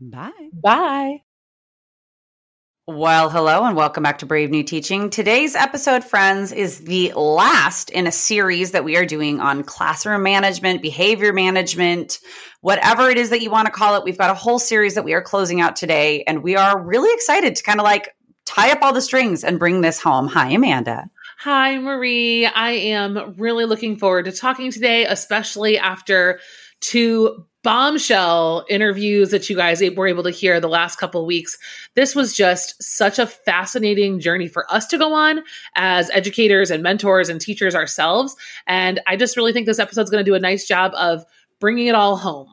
Bye. Bye. Well, hello and welcome back to Brave New Teaching. Today's episode, friends, is the last in a series that we are doing on classroom management, behavior management, whatever it is that you want to call it. We've got a whole series that we are closing out today, and we are really excited to kind of like tie up all the strings and bring this home. Hi, Amanda. Hi, Marie. I am really looking forward to talking today, especially after two bombshell interviews that you guys were able to hear the last couple weeks. This was just such a fascinating journey for us to go on as educators and mentors and teachers ourselves. And I just really think this episode is going to do a nice job of bringing it all home.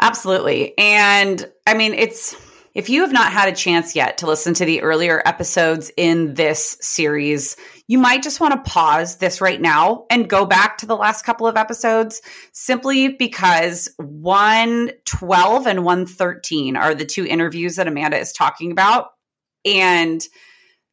Absolutely. And I mean, it's if you have not had a chance yet to listen to the earlier episodes in this series, you might just want to pause this right now and go back to the last couple of episodes simply because 112 and 113 are the two interviews that Amanda is talking about. And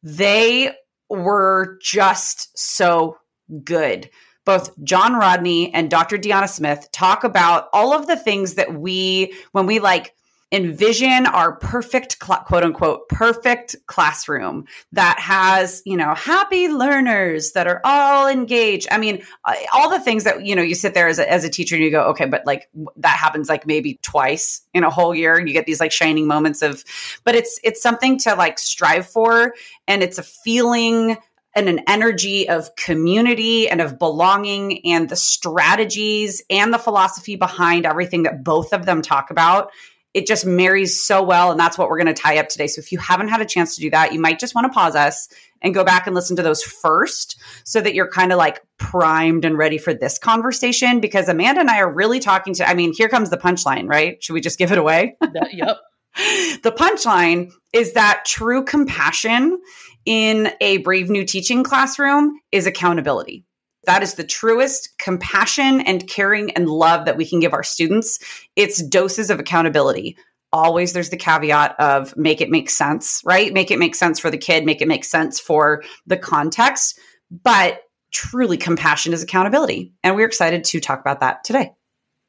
they were just so good both John Rodney and Dr. Deanna Smith talk about all of the things that we, when we like envision our perfect quote unquote perfect classroom that has you know happy learners that are all engaged. I mean uh, all the things that you know you sit there as a, as a teacher and you go okay but like that happens like maybe twice in a whole year. And you get these like shining moments of but it's it's something to like strive for and it's a feeling and an energy of community and of belonging and the strategies and the philosophy behind everything that both of them talk about it just marries so well. And that's what we're going to tie up today. So if you haven't had a chance to do that, you might just want to pause us and go back and listen to those first so that you're kind of like primed and ready for this conversation because Amanda and I are really talking to, I mean, here comes the punchline, right? Should we just give it away? yep. the punchline is that true compassion in a brave new teaching classroom is accountability. That is the truest compassion and caring and love that we can give our students. It's doses of accountability. Always there's the caveat of make it make sense, right? Make it make sense for the kid, make it make sense for the context. But truly, compassion is accountability. And we're excited to talk about that today.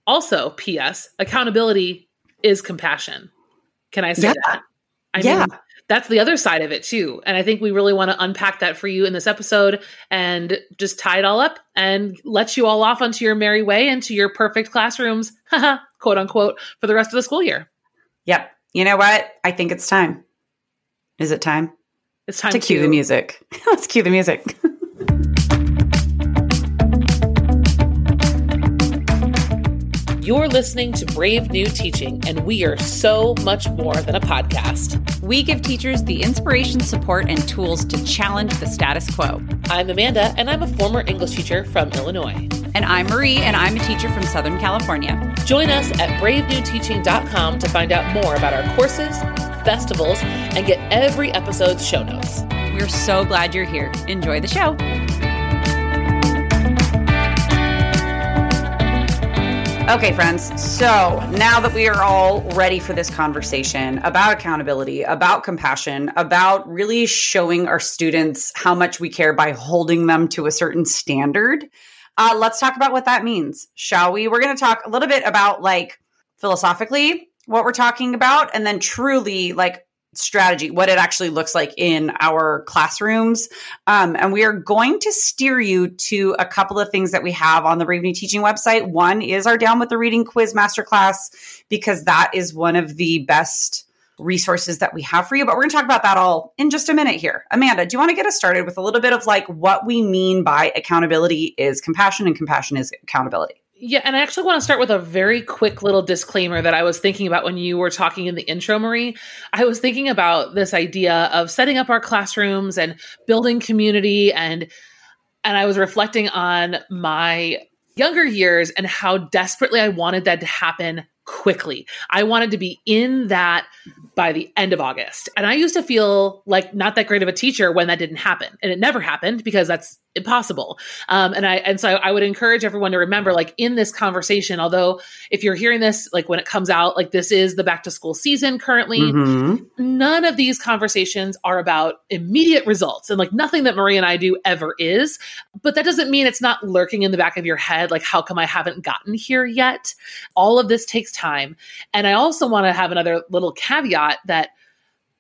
Also, P.S., accountability is compassion. Can I say yeah. that? I yeah. Mean, that's the other side of it too. And I think we really want to unpack that for you in this episode and just tie it all up and let you all off onto your merry way into your perfect classrooms, quote unquote, for the rest of the school year. Yep. You know what? I think it's time. Is it time? It's time to cue the music. Let's cue the music. You're listening to Brave New Teaching, and we are so much more than a podcast. We give teachers the inspiration, support, and tools to challenge the status quo. I'm Amanda, and I'm a former English teacher from Illinois. And I'm Marie, and I'm a teacher from Southern California. Join us at bravenewteaching.com to find out more about our courses, festivals, and get every episode's show notes. We're so glad you're here. Enjoy the show. Okay, friends. So now that we are all ready for this conversation about accountability, about compassion, about really showing our students how much we care by holding them to a certain standard, uh, let's talk about what that means, shall we? We're going to talk a little bit about like philosophically what we're talking about, and then truly like strategy, what it actually looks like in our classrooms. Um, and we are going to steer you to a couple of things that we have on the Brave New Teaching website. One is our Down with the Reading Quiz Masterclass, because that is one of the best resources that we have for you. But we're going to talk about that all in just a minute here. Amanda, do you want to get us started with a little bit of like what we mean by accountability is compassion and compassion is accountability? Yeah, and I actually want to start with a very quick little disclaimer that I was thinking about when you were talking in the intro, Marie. I was thinking about this idea of setting up our classrooms and building community and and I was reflecting on my younger years and how desperately I wanted that to happen quickly. I wanted to be in that by the end of August. And I used to feel like not that great of a teacher when that didn't happen. And it never happened because that's impossible. Um, and I and so I would encourage everyone to remember, like in this conversation, although if you're hearing this, like when it comes out, like this is the back to school season currently, mm-hmm. none of these conversations are about immediate results, and like nothing that Marie and I do ever is. But that doesn't mean it's not lurking in the back of your head, like how come I haven't gotten here yet? All of this takes time, and I also want to have another little caveat that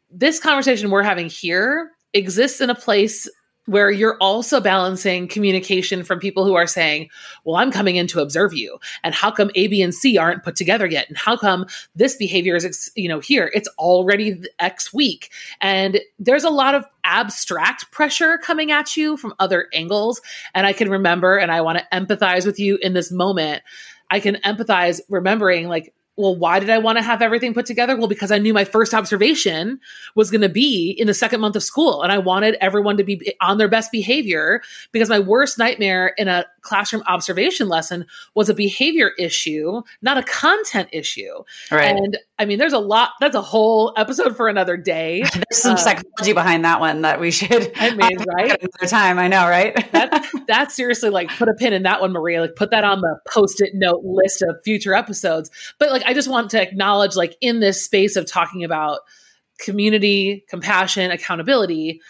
this conversation we're having here exists in a place where you're also balancing communication from people who are saying, well, I'm coming in to observe you. And how come A, B, and C aren't put together yet? And how come this behavior is, you know, here? It's already X week. And there's a lot of abstract pressure coming at you from other angles. And I can remember, and I want to empathize with you in this moment. I can empathize remembering like well, why did I want to have everything put together? Well, because I knew my first observation was going to be in the second month of school. And I wanted everyone to be on their best behavior because my worst nightmare in a classroom observation lesson was a behavior issue, not a content issue. Right. And I mean, there's a lot, that's a whole episode for another day. There's some um, psychology behind that one that we should, I mean, right? Another time. I know, right? that's, that's seriously like put a pin in that one, Maria. Like put that on the post it note list of future episodes. But like, I just want to acknowledge, like, in this space of talking about community, compassion, accountability,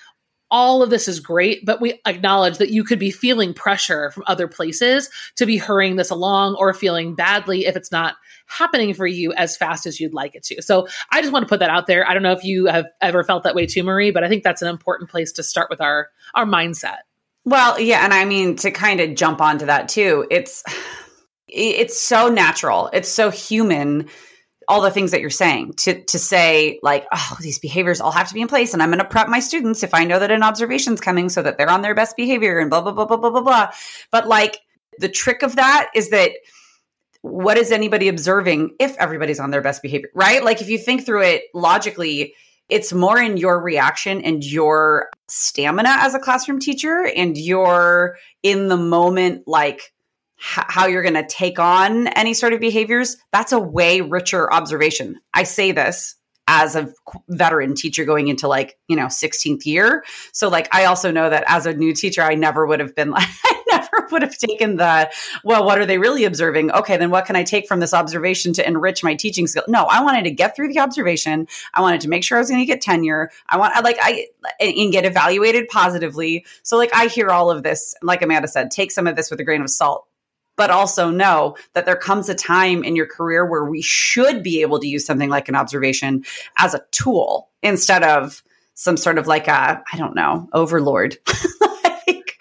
all of this is great, but we acknowledge that you could be feeling pressure from other places to be hurrying this along or feeling badly if it's not happening for you as fast as you'd like it to. So I just want to put that out there. I don't know if you have ever felt that way too, Marie, but I think that's an important place to start with our our mindset. Well, yeah, and I mean to kind of jump onto that too. It's it's so natural. It's so human all the things that you're saying to to say like oh these behaviors all have to be in place and i'm going to prep my students if i know that an observation's coming so that they're on their best behavior and blah blah blah blah blah blah blah. But like the trick of that is that what is anybody observing if everybody's on their best behavior right? Like if you think through it logically it's more in your reaction and your stamina as a classroom teacher and your in the moment like how you're going to take on any sort of behaviors, that's a way richer observation. I say this as a veteran teacher going into like, you know, 16th year. So like I also know that as a new teacher I never would have been like I never would have taken the well what are they really observing? Okay, then what can I take from this observation to enrich my teaching skill? No, I wanted to get through the observation. I wanted to make sure I was going to get tenure. I want I like I and get evaluated positively. So like I hear all of this like Amanda said, take some of this with a grain of salt but also know that there comes a time in your career where we should be able to use something like an observation as a tool instead of some sort of like a, I don't know, overlord.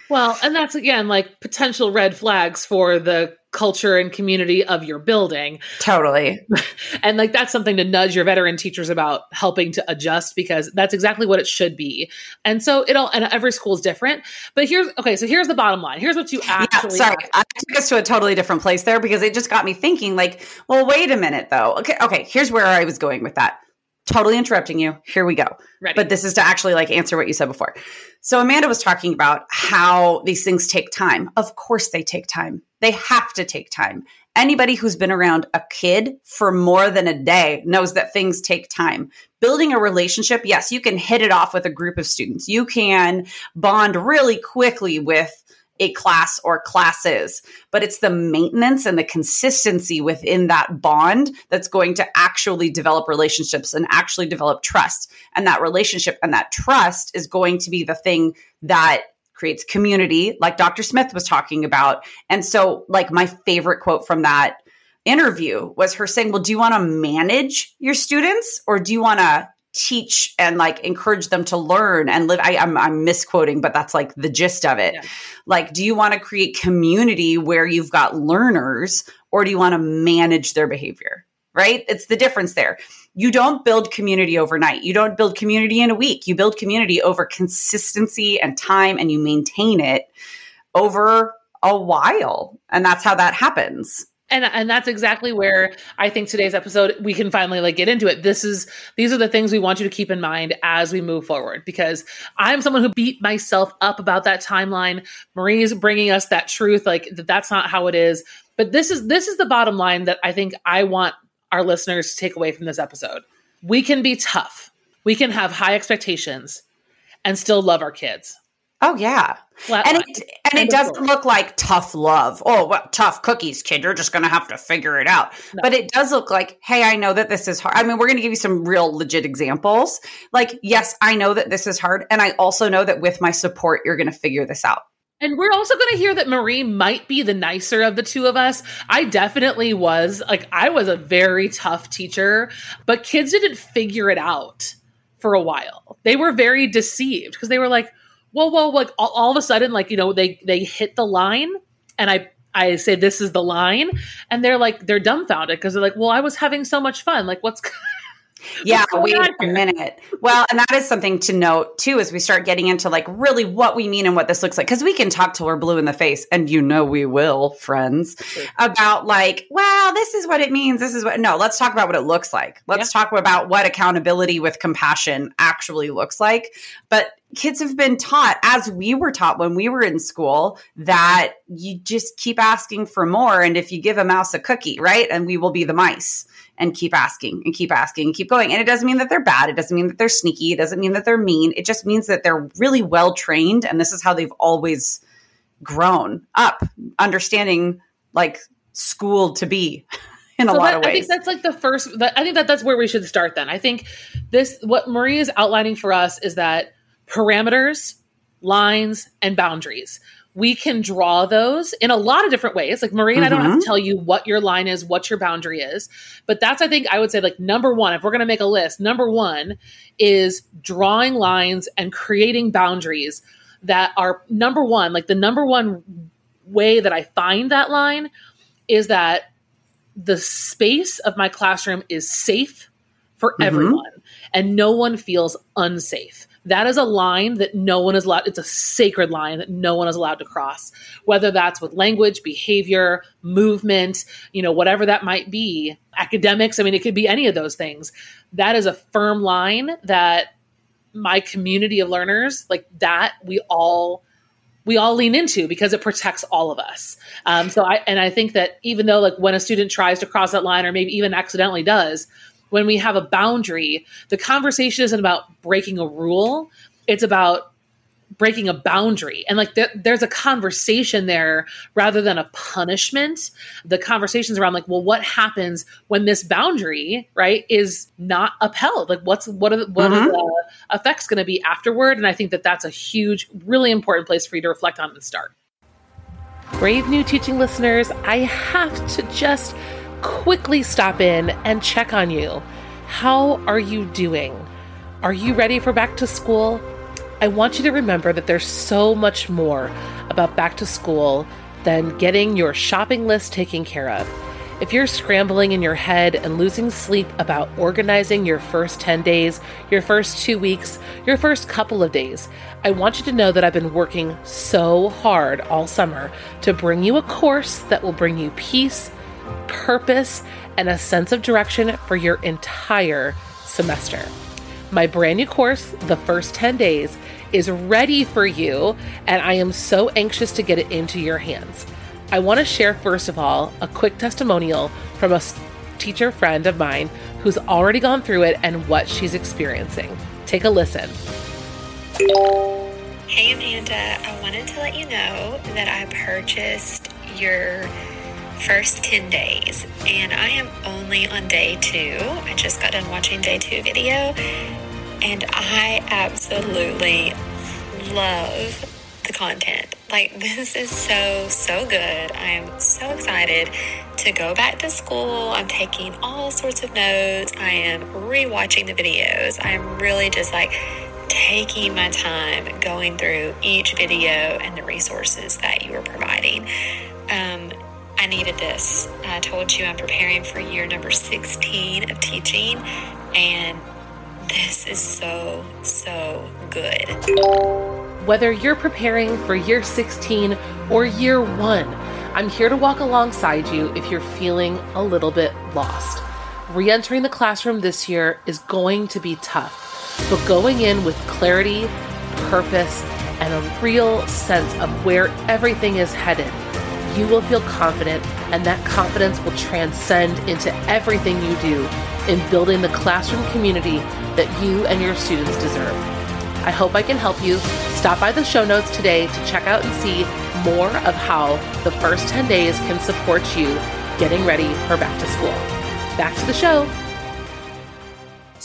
Well, and that's again like potential red flags for the culture and community of your building. Totally. and like that's something to nudge your veteran teachers about helping to adjust because that's exactly what it should be. And so it'll and every school is different. But here's okay, so here's the bottom line. Here's what you actually yeah, sorry. I took us to a totally different place there because it just got me thinking like, well, wait a minute though. Okay, okay, here's where I was going with that totally interrupting you. Here we go. Ready. But this is to actually like answer what you said before. So Amanda was talking about how these things take time. Of course they take time. They have to take time. Anybody who's been around a kid for more than a day knows that things take time. Building a relationship, yes, you can hit it off with a group of students. You can bond really quickly with a class or classes, but it's the maintenance and the consistency within that bond that's going to actually develop relationships and actually develop trust. And that relationship and that trust is going to be the thing that creates community, like Dr. Smith was talking about. And so, like, my favorite quote from that interview was her saying, Well, do you want to manage your students or do you want to teach and like encourage them to learn and live I, am I'm, I'm misquoting but that's like the gist of it. Yeah. like do you want to create community where you've got learners or do you want to manage their behavior? Right? It's the difference there. You don't build community overnight. You don't build community in a week. You build community over consistency and time and you maintain it over a while. And that's how that happens and and that's exactly where I think today's episode we can finally like get into it. This is these are the things we want you to keep in mind as we move forward because I'm someone who beat myself up about that timeline. Marie's bringing us that truth like that that's not how it is. But this is this is the bottom line that I think I want our listeners to take away from this episode. We can be tough. We can have high expectations and still love our kids. Oh yeah. Flat and it, and it doesn't look like tough love. Oh, what tough cookies, kid. You're just going to have to figure it out. No. But it does look like, hey, I know that this is hard. I mean, we're going to give you some real legit examples. Like, yes, I know that this is hard. And I also know that with my support, you're going to figure this out. And we're also going to hear that Marie might be the nicer of the two of us. I definitely was. Like, I was a very tough teacher, but kids didn't figure it out for a while. They were very deceived because they were like, well, well, like all, all of a sudden, like you know, they they hit the line, and I I say this is the line, and they're like they're dumbfounded because they're like, well, I was having so much fun. Like, what's yeah, wait a minute. Well, and that is something to note too as we start getting into like really what we mean and what this looks like. Because we can talk till we're blue in the face, and you know we will, friends, about like, well, this is what it means. This is what. No, let's talk about what it looks like. Let's yeah. talk about what accountability with compassion actually looks like. But kids have been taught, as we were taught when we were in school, that you just keep asking for more. And if you give a mouse a cookie, right, and we will be the mice and keep asking and keep asking and keep going. And it doesn't mean that they're bad. It doesn't mean that they're sneaky. It doesn't mean that they're mean. It just means that they're really well trained. And this is how they've always grown up, understanding like school to be. in a so lot that, of ways. I think that's like the first. I think that that's where we should start. Then I think this what Marie is outlining for us is that parameters, lines, and boundaries we can draw those in a lot of different ways. Like Marie, mm-hmm. I don't have to mm-hmm. tell you what your line is, what your boundary is. But that's, I think, I would say, like number one, if we're going to make a list, number one is drawing lines and creating boundaries that are number one, like the number one way that I find that line is that the space of my classroom is safe for mm-hmm. everyone and no one feels unsafe that is a line that no one is allowed it's a sacred line that no one is allowed to cross. Whether that's with language behavior movement you know whatever that might be academics i mean it could be any of those things. That is a firm line that my community of learners like that we all we all lean into because it protects all of us. Um, so i and i think that even though like when a student tries to cross that line or maybe even accidentally does when we have a boundary, the conversation isn't about breaking a rule, it's about breaking a boundary. And like th- there's a conversation there rather than a punishment. The conversations around like well what happens when this boundary right is not upheld? Like what's what are the, what mm-hmm. are the effects going to be afterward? And i think that that's a huge really important place for you to reflect on and start. Brave new teaching listeners i have to just quickly stop in and check on you. How are you doing? Are you ready for back to school? I want you to remember that there's so much more about back to school than getting your shopping list taken care of. If you're scrambling in your head and losing sleep about organizing your first 10 days, your first two weeks, your first couple of days, I want you to know that I've been working so hard all summer to bring you a course that will bring you peace, purpose, and a sense of direction for your entire semester. My brand new course, The First 10 Days, is ready for you, and I am so anxious to get it into your hands. I want to share, first of all, a quick testimonial from a teacher friend of mine who's already gone through it and what she's experiencing. Take a listen. Hey Amanda, I wanted to let you know that I purchased your first 10 days and I am only on day two. I just got done watching day two video and I absolutely love the content. Like, this is so, so good. I'm so excited to go back to school. I'm taking all sorts of notes. I am rewatching the videos. I'm really just like taking my time going through each video and the resources that you are providing. Um, I needed this. I told you I'm preparing for year number 16 of teaching, and this is so, so good. Whether you're preparing for year 16 or year one, I'm here to walk alongside you if you're feeling a little bit lost. Re entering the classroom this year is going to be tough, but going in with clarity, purpose, and a real sense of where everything is headed, you will feel confident, and that confidence will transcend into everything you do in building the classroom community that you and your students deserve. I hope I can help you. Stop by the show notes today to check out and see more of how the first 10 days can support you getting ready for back to school. Back to the show.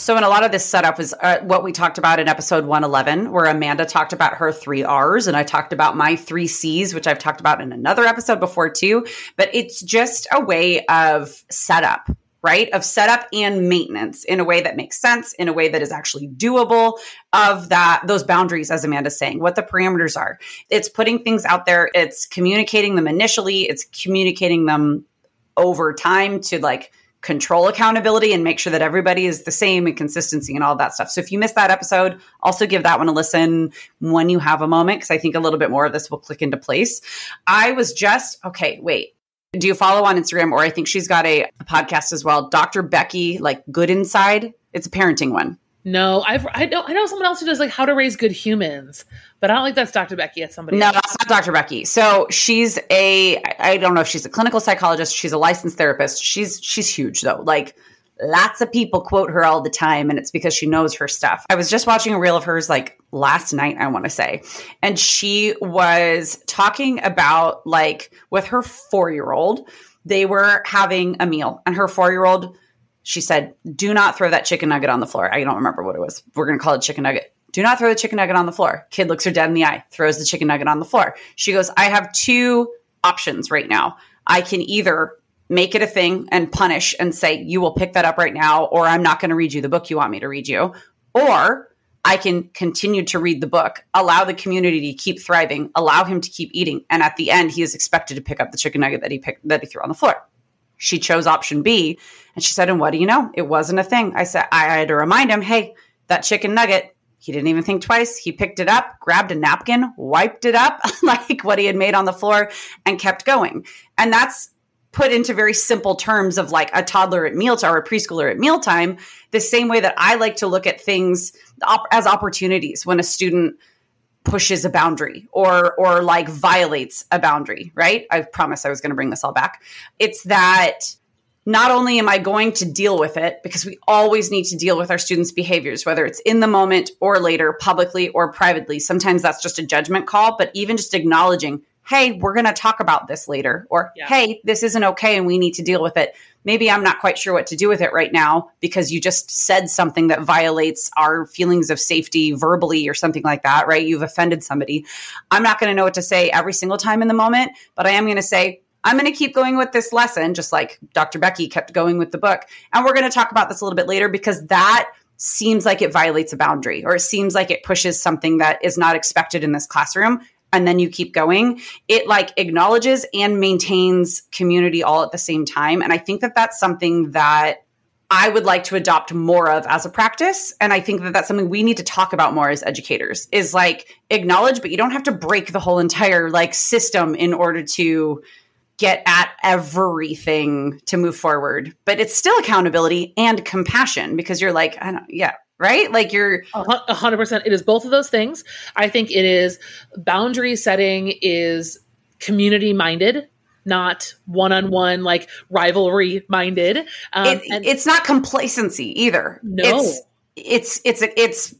So, in a lot of this setup is uh, what we talked about in episode 111, where Amanda talked about her three R's, and I talked about my three C's, which I've talked about in another episode before too. But it's just a way of setup right? Of setup and maintenance in a way that makes sense, in a way that is actually doable of that, those boundaries, as Amanda's saying, what the parameters are. It's putting things out there. It's communicating them initially. It's communicating them over time to like control accountability and make sure that everybody is the same and consistency and all that stuff. So if you missed that episode, also give that one a listen when you have a moment because I think a little bit more of this will click into place. I was just okay, wait do you follow on Instagram? Or I think she's got a, a podcast as well. Dr. Becky, like Good Inside. It's a parenting one. No, I've I know I know someone else who does like how to raise good humans, but I don't think that's Dr. Becky. It's somebody. No, else. that's not Dr. Becky. So she's a I don't know if she's a clinical psychologist. She's a licensed therapist. She's she's huge though. Like lots of people quote her all the time and it's because she knows her stuff. I was just watching a reel of hers like last night, I want to say, and she was talking about like with her 4-year-old, they were having a meal and her 4-year-old she said, "Do not throw that chicken nugget on the floor." I don't remember what it was. We're going to call it chicken nugget. Do not throw the chicken nugget on the floor. Kid looks her dead in the eye, throws the chicken nugget on the floor. She goes, "I have two options right now. I can either make it a thing and punish and say, you will pick that up right now, or I'm not going to read you the book you want me to read you. Or I can continue to read the book, allow the community to keep thriving, allow him to keep eating. And at the end, he is expected to pick up the chicken nugget that he picked, that he threw on the floor. She chose option B. And she said, and what do you know? It wasn't a thing. I said, I had to remind him, hey, that chicken nugget, he didn't even think twice. He picked it up, grabbed a napkin, wiped it up like what he had made on the floor, and kept going. And that's put into very simple terms of like a toddler at mealtime or a preschooler at mealtime, the same way that I like to look at things op- as opportunities when a student pushes a boundary or or like violates a boundary, right? I promise I was going to bring this all back. It's that not only am I going to deal with it because we always need to deal with our students' behaviors, whether it's in the moment or later, publicly or privately. Sometimes that's just a judgment call, but even just acknowledging hey, we're going to talk about this later, or yeah. hey, this isn't okay and we need to deal with it. Maybe I'm not quite sure what to do with it right now because you just said something that violates our feelings of safety verbally or something like that, right? You've offended somebody. I'm not going to know what to say every single time in the moment, but I am going to say, I'm going to keep going with this lesson, just like Dr. Becky kept going with the book. And we're going to talk about this a little bit later because that seems like it violates a boundary or it seems like it pushes something that is not expected in this classroom and then you keep going it like acknowledges and maintains community all at the same time and i think that that's something that I would like to adopt more of as a practice. And I think that that's something we need to talk about more as educators is like acknowledge, but you don't have to break the whole entire like system in order to get at everything to move forward. But it's still accountability and compassion because you're like, I don't, yeah, right? Like you're a hundred percent. It is both of those things. I think it is boundary setting is community minded not one-on-one like rivalry minded um, it, and- it's not complacency either no it's it's it's it's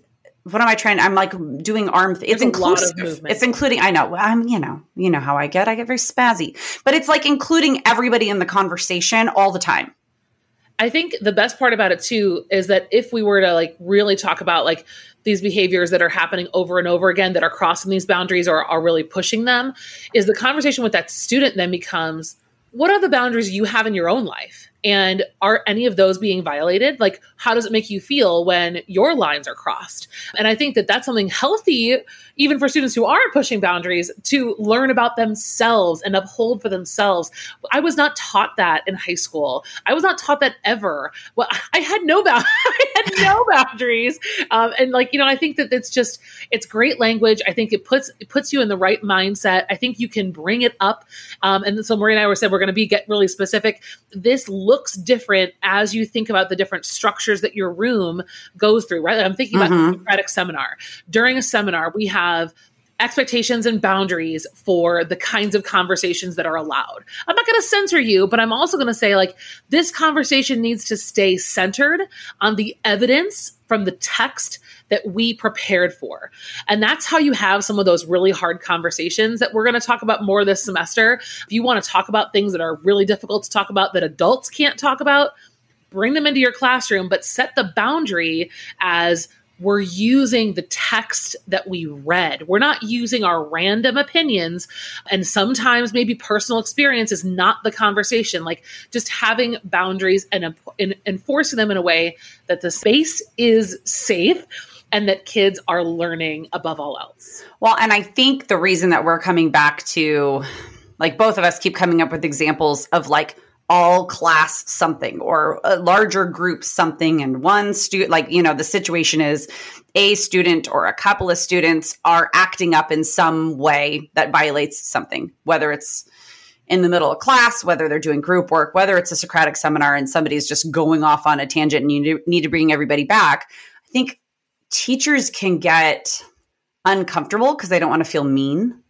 what am I trying? I'm like doing arm. Th- it's inclusive. It's including. I know. I'm. You know. You know how I get. I get very spazzy. But it's like including everybody in the conversation all the time. I think the best part about it too is that if we were to like really talk about like these behaviors that are happening over and over again that are crossing these boundaries or are really pushing them is the conversation with that student then becomes what are the boundaries you have in your own life and are any of those being violated? Like, how does it make you feel when your lines are crossed? And I think that that's something healthy, even for students who aren't pushing boundaries, to learn about themselves and uphold for themselves. I was not taught that in high school. I was not taught that ever. Well, I had no. I had no boundaries. Um, and like, you know, I think that it's just, it's great language. I think it puts, it puts you in the right mindset. I think you can bring it up. Um, and so Marie and I were said, we're going to be get really specific. This looks different as you think about the different structures that your room goes through, right? I'm thinking mm-hmm. about the Socratic seminar. During a seminar, we have expectations and boundaries for the kinds of conversations that are allowed. I'm not going to censor you, but I'm also going to say, like, this conversation needs to stay centered on the evidence from the text that we prepared for. And that's how you have some of those really hard conversations that we're going to talk about more this semester. If you want to talk about things that are really difficult to talk about that adults can't talk about, bring them into your classroom, but set the boundary as we're using the text that we read. We're not using our random opinions. And sometimes maybe personal experience is not the conversation. Like just having boundaries and, and enforcing them in a way that the space is safe and that kids are learning above all else. Well, and I think the reason that we're coming back to, like, both of us keep coming up with examples of like, all class something or a larger group something and one student like you know the situation is a student or a couple of students are acting up in some way that violates something whether it's in the middle of class whether they're doing group work whether it's a socratic seminar and somebody's just going off on a tangent and you need to bring everybody back. I think teachers can get uncomfortable because they don't want to feel mean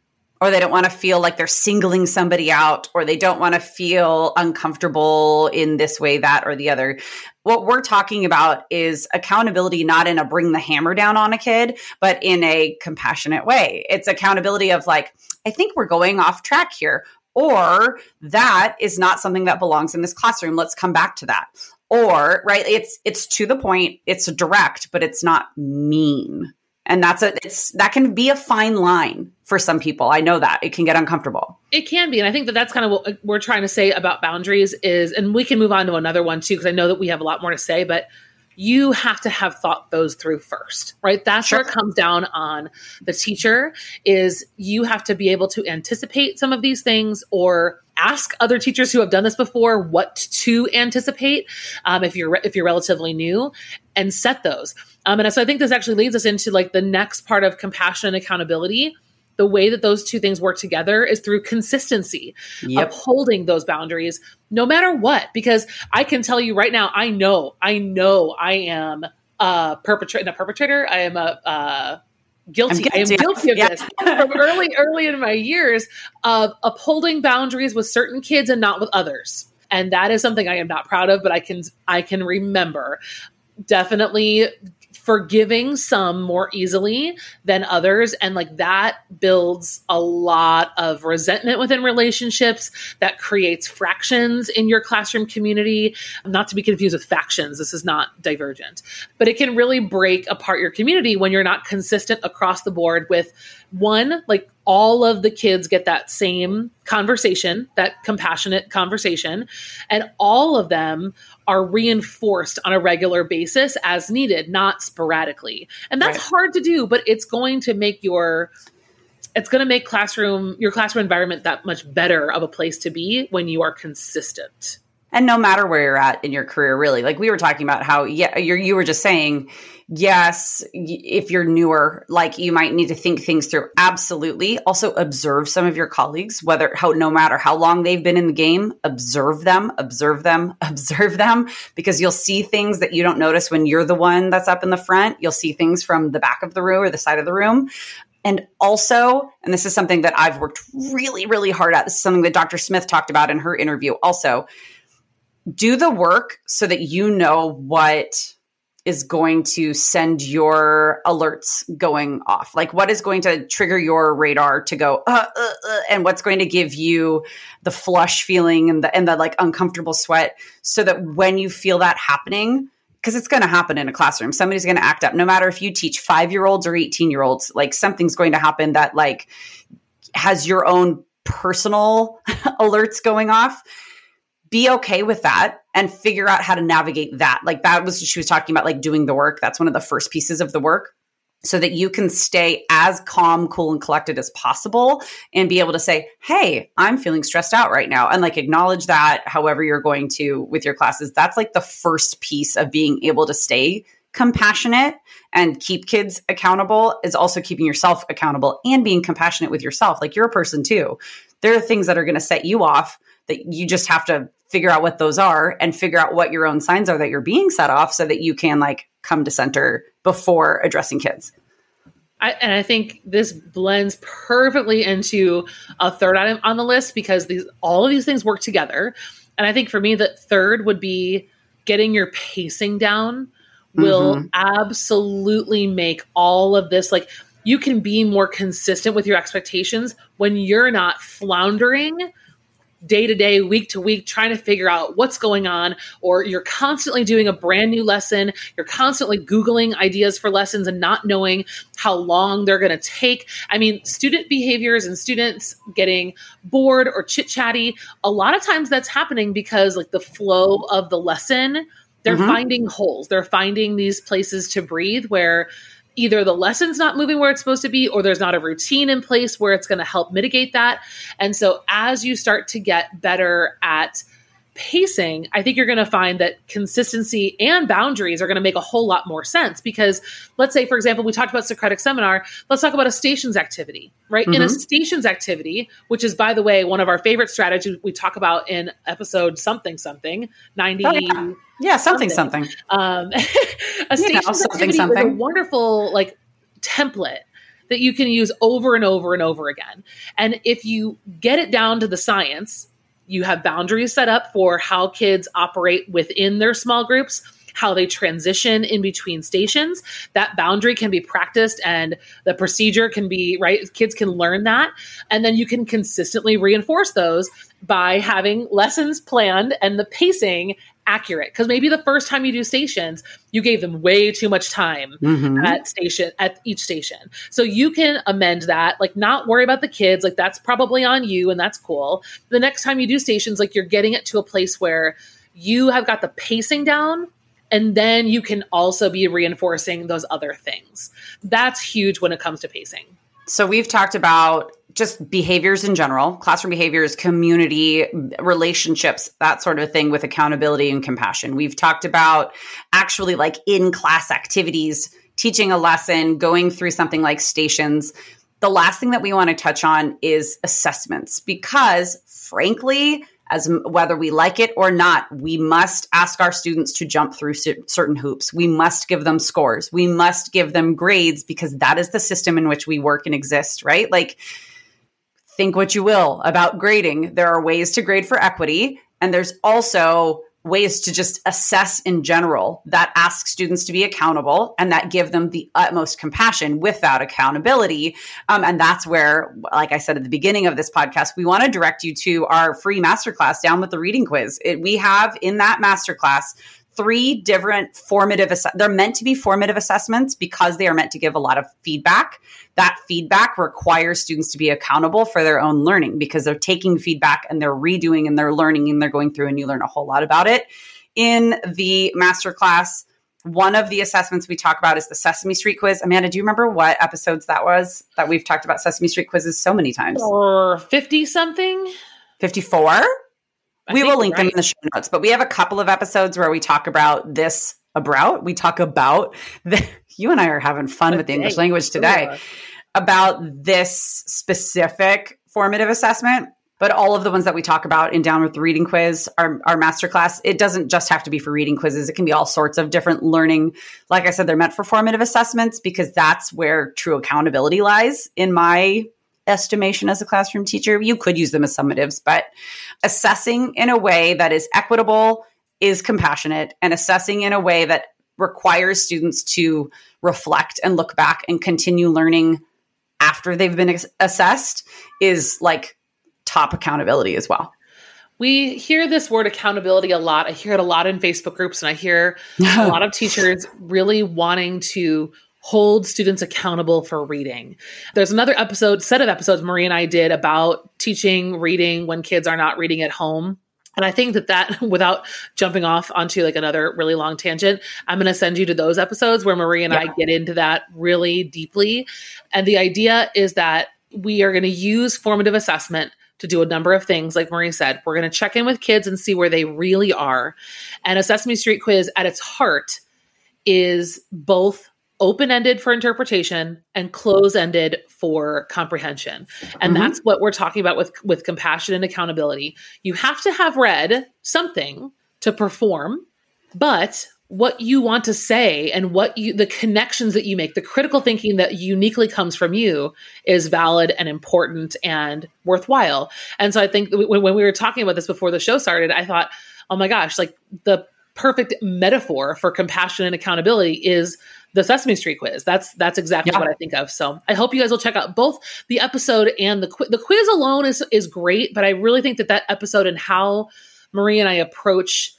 or they don't want to feel like they're singling somebody out or they don't want to feel uncomfortable in this way that or the other. What we're talking about is accountability not in a bring the hammer down on a kid but in a compassionate way. It's accountability of like i think we're going off track here or that is not something that belongs in this classroom. Let's come back to that. Or right it's it's to the point it's direct but it's not mean and that's a it's that can be a fine line for some people. I know that. It can get uncomfortable. It can be. And i think that that's kind of what uh, we're trying to say about boundaries is and we can move on to another one too because i know that we have a lot more to say but you have to have thought those through first right that's sure. where it comes down on the teacher is you have to be able to anticipate some of these things or ask other teachers who have done this before what to anticipate um, if you're if you're relatively new and set those um, and so i think this actually leads us into like the next part of compassion and accountability the way that those two things work together is through consistency, yep. upholding those boundaries no matter what. Because I can tell you right now, I know, I know I am a perpetrator, a perpetrator. I am a, uh, guilty. guilty. I am guilty of yeah. this from early, early in my years of upholding boundaries with certain kids and not with others. And that is something I am not proud of, but I can I can remember definitely forgiving some more easily than others. And like that builds a lot of resentment within relationships that creates fractions in your classroom community. Not to be confused with factions, this is not divergent, but it can really break apart your community when you're not consistent across the board with one, like all of the kids get that same conversation, that compassionate conversation, and all of them are reinforced on a regular basis as needed, not sporadically. And that's right. hard to do, but it's going to make your it's going to make classroom your classroom environment that much better of a place to be when you are consistent and no matter where you're at in your career really like we were talking about how yeah you you were just saying yes if you're newer like you might need to think things through absolutely also observe some of your colleagues whether how no matter how long they've been in the game observe them observe them observe them because you'll see things that you don't notice when you're the one that's up in the front you'll see things from the back of the room or the side of the room and also, and this is something that I've worked really, really hard at. This is something that Dr. Smith talked about in her interview also do the work so that you know what is going to send your alerts going off. Like what is going to trigger your radar to go uh, uh, uh, and what's going to give you the flush feeling and the and the like uncomfortable sweat so that when you feel that happening because it's going to happen in a classroom somebody's going to act up. No matter if you teach 5 year olds or 18 year olds like something's going to happen that like has your own personal alerts going off be okay with that and figure out how to navigate that. Like that was she was talking about like doing the work. That's one of the first pieces of the work so that you can stay as calm, cool, and collected as possible and be able to say, Hey, I'm feeling stressed out right now. And like acknowledge that however you're going to with your classes. That's like the first piece of being able to stay compassionate and keep kids accountable is also keeping yourself accountable and being compassionate with yourself. Like you're a person too. There are things that are going to set you off that you just have to figure out what those are and figure out what your own signs are that you're being set off so that you can like come to center before addressing kids. I, and I think this blends perfectly into a third item on the list because these all of these things work together. And I think for me, that third would be getting your pacing down will mm-hmm. absolutely make all of this like you can be more consistent with your expectations when you're not floundering day to day, week to week, trying to figure out what's going on, or you're constantly doing a brand new lesson, you're constantly Googling ideas for lessons and not knowing how long they're going to take. I mean, student behaviors and students getting bored or chit chatty, a lot of times that's happening because, like, the flow of the lesson, they're mm-hmm. finding holes, they're finding these places to breathe where either the lesson's not moving where it's supposed to be or there's not a routine in place where it's going to help mitigate that. And so as you start to get better at pacing, I think you're going to find that consistency and boundaries are going to make a whole lot more sense because let's say, for example, we talked about Socratic seminar. Let's talk about a stations activity, right? Mm-hmm. In a mm-hmm. stations activity, which is, by the way, one of our favorite strategies we talk about in episode something, something 90. Oh, yeah. yeah. something, something. something. Um, a stations you know, something, activity something. is a wonderful like template that you can use over and over and over again. And if you get it down to the science, you have boundaries set up for how kids operate within their small groups how they transition in between stations. That boundary can be practiced and the procedure can be right? Kids can learn that. And then you can consistently reinforce those by having lessons planned and the pacing accurate. Because maybe the first time you do stations you gave them way too much time mm-hmm. at station at each station. So you can amend that like not worry about the kids like that's probably on you and that's cool. The next time you do stations like you're getting it to a place where you have got the pacing down and then you can also be reinforcing those other things. That's huge when it comes to pacing. So we've talked about just behaviors in general, classroom behaviors, community, relationships, that sort of thing with accountability and compassion. We've talked about actually like in class activities, teaching a lesson, going through something like stations. The last thing that we want to touch on is assessments because frankly, as whether we like it or not, we must ask our students to jump through certain hoops. We must give them scores. We must give them grades because that is the system in which we work and exist, right? Like, think what you will about grading. There are ways to grade for equity, and there's also ways to just assess in general that ask students to be accountable and that give them the utmost compassion without accountability. Um, and that's where, like I said at the beginning of this podcast, we want to direct you to our free masterclass down with the reading quiz. It, we have in that masterclass three different formative ass- they're meant to be formative assessments because they are meant to give a lot of feedback that feedback requires students to be accountable for their own learning because they're taking feedback and they're redoing and they're learning and they're going through and you learn a whole lot about it in the masterclass one of the assessments we talk about is the Sesame Street quiz. Amanda, do you remember what episodes that was that we've talked about Sesame Street quizzes so many times? Or 50 something? 54? We will link right. them in the show notes, but we have a couple of episodes where we talk about this about. We talk about the, you and I are having fun okay. with the English language today about this specific formative assessment but all of the ones that we talk about in Down with the Reading Quiz, our, our masterclass, it doesn't just have to be for reading quizzes. It can be all sorts of different learning. Like I said, they're meant for formative assessments because that's where true accountability lies in my estimation as a classroom teacher. You could use them as summatives, but assessing in a way that is equitable, is compassionate, and assessing in a way that requires students to reflect and look back and continue learning after they've been assessed is like top accountability as well. We hear this word accountability a lot. I hear it a lot in Facebook groups, and I hear a lot of teachers really wanting to hold students accountable for reading. There's another episode, set of episodes Marie and I did about teaching reading when kids are not reading at home. And I think that that, without jumping off onto like another really long tangent, I'm going to send you to those episodes where Marie and yeah. I get into that really deeply. And the idea is that we are going to use formative assessment to do a number of things. Like Marie said, we're going to check in with kids and see where they really are. And a Sesame Street quiz at its heart is both open ended for interpretation and close ended for comprehension. And mm-hmm. that's what we're talking about with, with compassion and accountability. You have to have read something to perform, but what you want to say and what you the connections that you make the critical thinking that uniquely comes from you is valid and important and worthwhile and so i think when, when we were talking about this before the show started i thought oh my gosh like the perfect metaphor for compassion and accountability is the Sesame Street quiz. That's that's exactly yeah. what I think of. So I hope you guys will check out both the episode and the quiz. The quiz alone is is great, but I really think that that episode and how Marie and I approach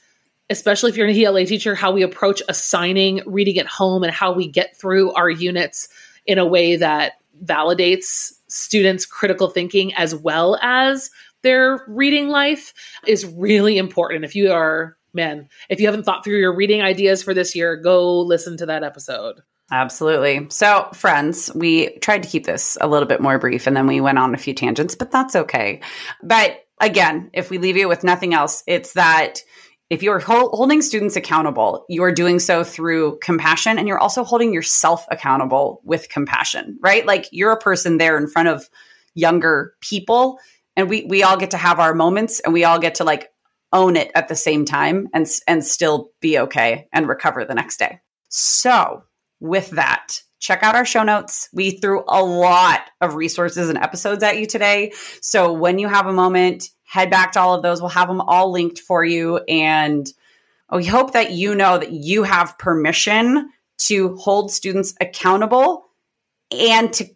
especially if you're an ELA teacher, how we approach assigning reading at home and how we get through our units in a way that validates students' critical thinking as well as their reading life is really important. If you are, man, if you haven't thought through your reading ideas for this year, go listen to that episode. Absolutely. So, friends, we tried to keep this a little bit more brief and then we went on a few tangents, but that's okay. But again, if we leave you with nothing else, it's that if you're holding students accountable, you are doing so through compassion and you're also holding yourself accountable with compassion, right? Like you're a person there in front of younger people and we we all get to have our moments and we all get to like own it at the same time and and still be okay and recover the next day. So, with that, check out our show notes. We threw a lot of resources and episodes at you today. So, when you have a moment, head back to all of those. We'll have them all linked for you. And we hope that you know that you have permission to hold students accountable and to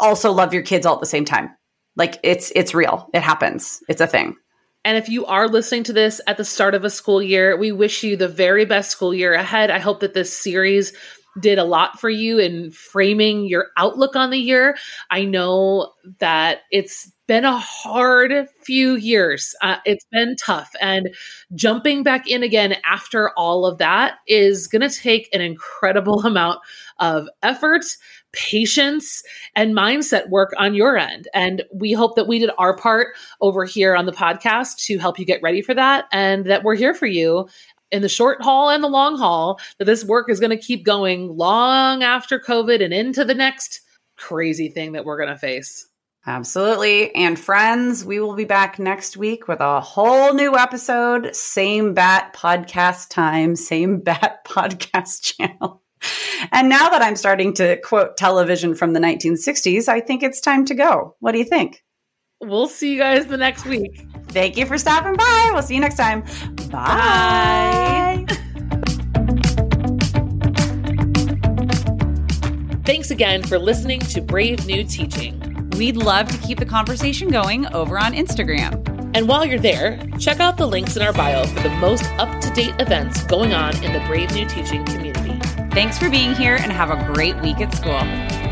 also love your kids all at the same time. Like it's it's real. It happens. It's a thing. And if you are listening to this at the start of a school year, we wish you the very best school year ahead. I hope that this series did a lot for you in framing your outlook on the year. I know that it's been a hard few years. Uh, it's been tough. And jumping back in again after all of that is going to take an incredible amount of effort, patience, and mindset work on your end. And we hope that we did our part over here on the podcast to help you get ready for that and that we're here for you in the short haul and the long haul that this work is going to keep going long after COVID and into the next crazy thing that we're going to face. Absolutely. And friends, we will be back next week with a whole new episode. Same bat podcast time, same bat podcast channel and now that I'm starting to quote television from the 1960s, I think it's time to go. What do you think? We'll see you guys the next week. Thank you for stopping by. We'll see you next time. Bye. Bye. Thanks again for listening to Brave New Teaching. We'd love to keep the conversation going over on Instagram. And while you're there, check out the links in our bio for the most up to date events going on in the Brave New Teaching community. Thanks for being here and have a great week at school.